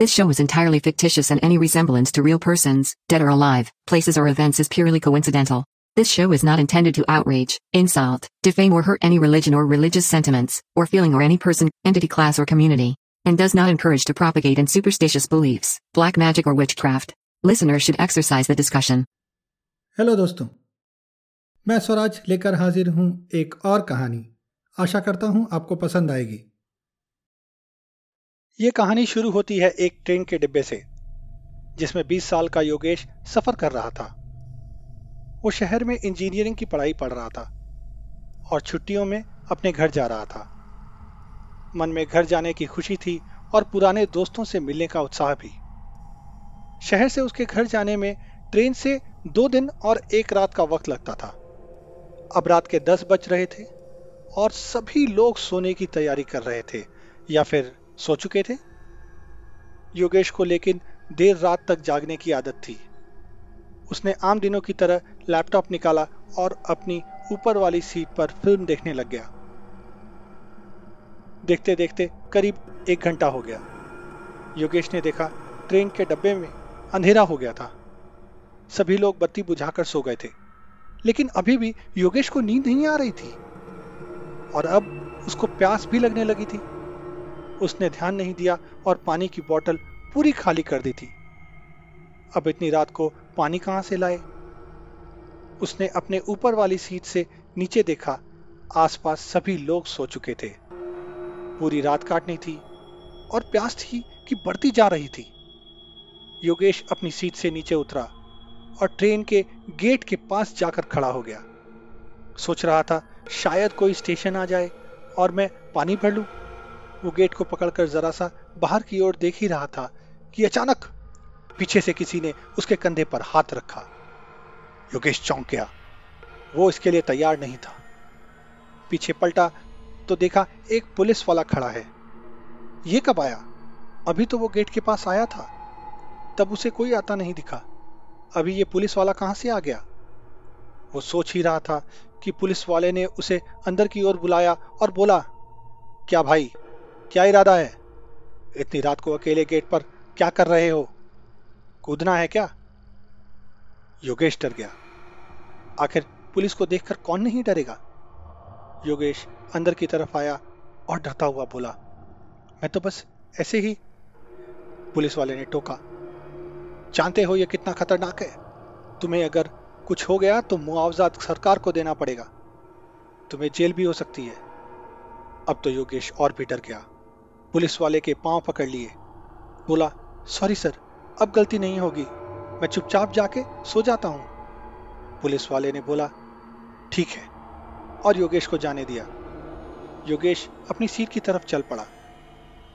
This show is entirely fictitious and any resemblance to real persons, dead or alive, places or events is purely coincidental. This show is not intended to outrage, insult, defame or hurt any religion or religious sentiments, or feeling or any person, entity class or community, and does not encourage to propagate in superstitious beliefs, black magic or witchcraft. Listeners should exercise the discussion. Hello दोस्तों मैं स्वराज लेकर हाजिर हूं एक और कहानी आशा करता हूं आपको पसंद आएगी ये कहानी शुरू होती है एक ट्रेन के डिब्बे से, जिसमें 20 साल का योगेश सफ़र कर रहा था। वो शहर में इंजीनियरिंग की पढ़ाई पढ़ रहा था और छुट्टियों में अपने घर जा रहा था। मन में घर जाने की खुशी थी और पुराने दोस्तों से मिलने का उत्साह भी। शहर से उसके घर जाने में ट्रेन से दो दिन और एक रात का वक्त लगता था। अब रात के दस बज रहे थे और सभी लोग सोने की तैयारी कर रहे थे या फिर सो चुके थे। योगेश को लेकिन देर रात तक जागने की आदत थी। उसने आम दिनों की तरह लैपटॉप निकाला और अपनी ऊपर वाली सीट पर फ़िल्म देखने लग गया। देखते देखते करीब एक घंटा हो गया। योगेश ने देखा, ट्रेन के डब्बे में अंधेरा हो गया था। सभी लोग बत्ती बुझाकर सो गए थे। लेकिन अभी भी योगेश को नींद नहीं आ रही थी। और अब उसको प्यास भी लगने लगी थी। उसने ध्यान नहीं दिया और पानी की बोतल पूरी खाली कर दी थी। अब इतनी रात को पानी कहाँ से लाए? उसने अपने ऊपर वाली सीट से नीचे देखा। आसपास सभी लोग सो चुके थे। पूरी रात काटनी थी और प्यास थी कि बढ़ती जा रही थी। योगेश अपनी सीट से नीचे उतरा और ट्रेन के गेट के पास जाकर खड़ा हो गया। सोच रहा था, शायद कोई स्टेशन आ जाए और मैं पानी भर लूँ। वो गेट को पकड़कर जरा सा बाहर की ओर देख ही रहा था कि अचानक पीछे से किसी ने उसके कंधे पर हाथ रखा। योगेश चौंक गया। वो इसके लिए तैयार नहीं था। पीछे पलटा तो देखा एक पुलिस वाला खड़ा है। ये कब आया? अभी तो वो गेट के पास आया था। तब उसे कोई आता नहीं दिखा। अभी ये पुलिस वाला कहाँ से आ गया? वो सोच ही रहा था कि पुलिस वाले ने उसे अंदर की ओर बुलाया और बोला, क्या भाई क्या इरादा है? इतनी रात को अकेले गेट पर क्या कर रहे हो? कूदना है क्या? योगेश डर गया। आखिर पुलिस को देखकर कौन नहीं डरेगा? योगेश अंदर की तरफ़ आया और डरता हुआ बोला, मैं तो बस ऐसे ही पुलिस वाले ने टोका, जानते हो यह कितना खतरनाक है? तुम्हें अगर कुछ हो गया तो मुआवजा सरकार को देना पड़ेगा। तुम्हें जेल भी हो सकती है। अब तो योगेश और भी डर गया। पुलिस वाले के पाँव पकड़ लिए। बोला, सॉरी सर, अब गलती नहीं होगी। मैं चुपचाप जाके सो जाता हूँ। पुलिस वाले ने बोला, ठीक है। और योगेश को जाने दिया। योगेश अपनी सीट की तरफ़ चल पड़ा।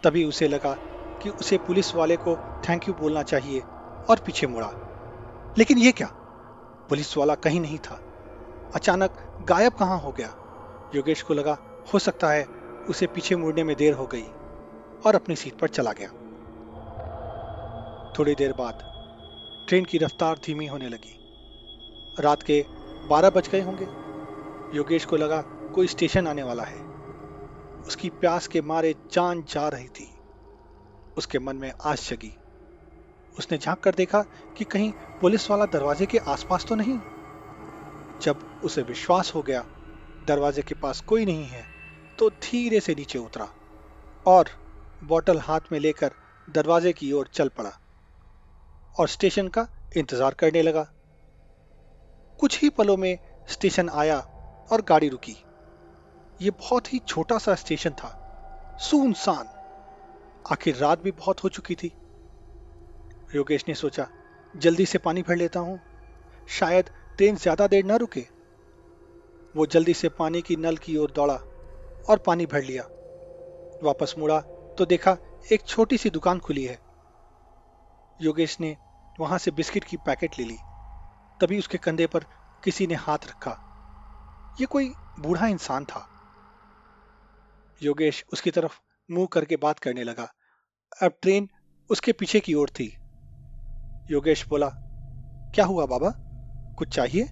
तभी उसे लगा कि उसे पुलिस वाले को थैंक यू बोलना चाहिए और पीछे मुड़ा। लेकिन ये क्या? पुलिस वाला कहीं नहीं था। अचानक गायब कहाँ हो गया? योगेश को लगा, हो सकता है उसे पीछे मुड़ने में देर हो गई। और अपनी सीट पर चला गया। थोड़ी देर बाद ट्रेन की रफ्तार धीमी होने लगी। रात के बारह बज गए होंगे। योगेश को लगा, कोई स्टेशन आने वाला है। उसकी प्यास के मारे जान जा रही थी। उसके मन में आस जगी। उसने झाँक कर देखा कि कहीं पुलिस वाला दरवाजे के आसपास तो नहीं। जब उसे विश्वास हो गया, दरवाजे के पास कोई नहीं है तो धीरे से नीचे उतरा और बोतल हाथ में लेकर दरवाजे की ओर चल पड़ा और स्टेशन का इंतज़ार करने लगा। कुछ ही पलों में स्टेशन आया और गाड़ी रुकी। यह बहुत ही छोटा सा स्टेशन था, सुनसान। आखिर रात भी बहुत हो चुकी थी। योगेश ने सोचा, जल्दी से पानी भर लेता हूँ। शायद ट्रेन ज़्यादा देर न रुके। वो जल्दी से पानी की नल की ओर दौड़ा और पानी भर लिया। वापस मुड़ा तो देखा एक छोटी सी दुकान खुली है। योगेश ने वहाँ से बिस्किट की पैकेट ले ली। तभी उसके कंधे पर किसी ने हाथ रखा। ये कोई बूढ़ा इंसान था। योगेश उसकी तरफ़ मुँह करके बात करने लगा। अब ट्रेन उसके पीछे की ओर थी। योगेश बोला, क्या हुआ बाबा? कुछ चाहिए?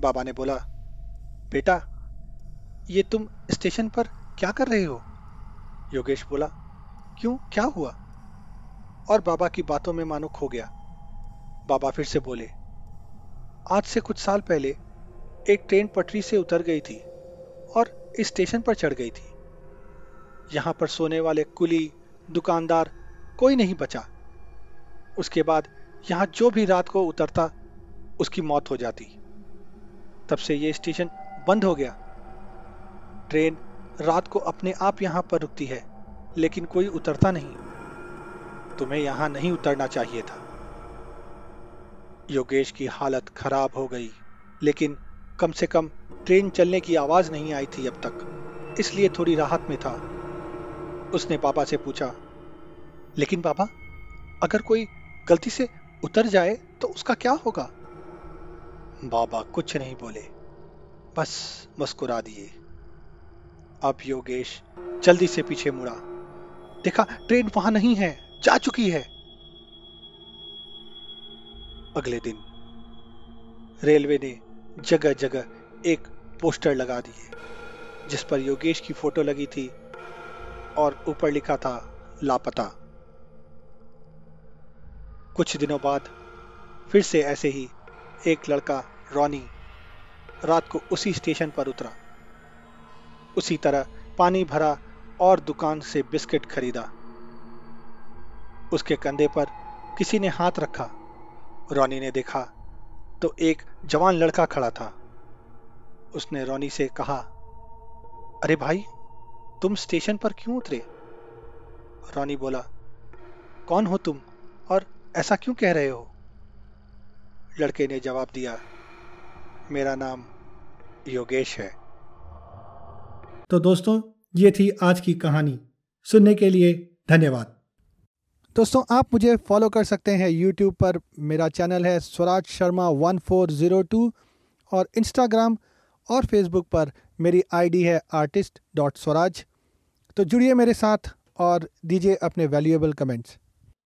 बाबा ने बोला, बेटा, ये तुम स्टेशन पर क्या कर रहे हो? योगेश बोला, क्यों? क्या हुआ? और बाबा की बातों में मानो खो गया। बाबा फिर से बोले, आज से कुछ साल पहले एक ट्रेन पटरी से उतर गई थी और स्टेशन पर चढ़ गई थी। यहाँ पर सोने वाले कुली, दुकानदार, कोई नहीं बचा। उसके बाद यहाँ जो भी रात को उतरता, उसकी मौत हो जाती। तब से यह स्टेशन बंद हो गया। ट्रेन रात को अपने आप यहाँ पर रुकती है, लेकिन कोई उतरता नहीं। तुम्हें यहाँ नहीं उतरना चाहिए था। योगेश की हालत खराब हो गई, लेकिन कम से कम ट्रेन चलने की आवाज़ नहीं आई थी अब तक। इसलिए थोड़ी राहत में था। उसने पापा से पूछा, लेकिन पापा, अगर कोई गलती से उतर जाए तो उसका क्या होगा? बाबा कुछ नहीं बोले, बस मुस्कुरा दिए। अब योगेश जल्दी से पीछे मुड़ा। देखा, ट्रेन वहाँ नहीं है, जा चुकी है। अगले दिन, रेलवे ने जगह जगह एक पोस्टर लगा दिए, जिस पर योगेश की फ़ोटो लगी थी और ऊपर लिखा था, लापता। कुछ दिनों बाद, फिर से ऐसे ही एक लड़का, रॉनी, रात को उसी स्टेशन पर उतरा। उसी तरह पानी भरा और दुकान से बिस्किट खरीदा। उसके कंधे पर किसी ने हाथ रखा। रॉनी ने देखा तो एक जवान लड़का खड़ा था। उसने रॉनी से कहा, अरे भाई, तुम स्टेशन पर क्यों उतरे? रॉनी बोला, कौन हो तुम और ऐसा क्यों कह रहे हो? लड़के ने जवाब दिया, मेरा नाम योगेश है। तो दोस्तों, ये थी आज की कहानी। सुनने के लिए धन्यवाद। दोस्तों, आप मुझे फॉलो कर सकते हैं यूट्यूब पर। मेरा चैनल है Swaraj Sharma one four zero two और इंस्टाग्राम और फेसबुक पर मेरी आईडी है आर्टिस्ट डॉट स्वराज। तो जुड़िए मेरे साथ और दीजिए अपने वैल्यूएबल कमेंट्स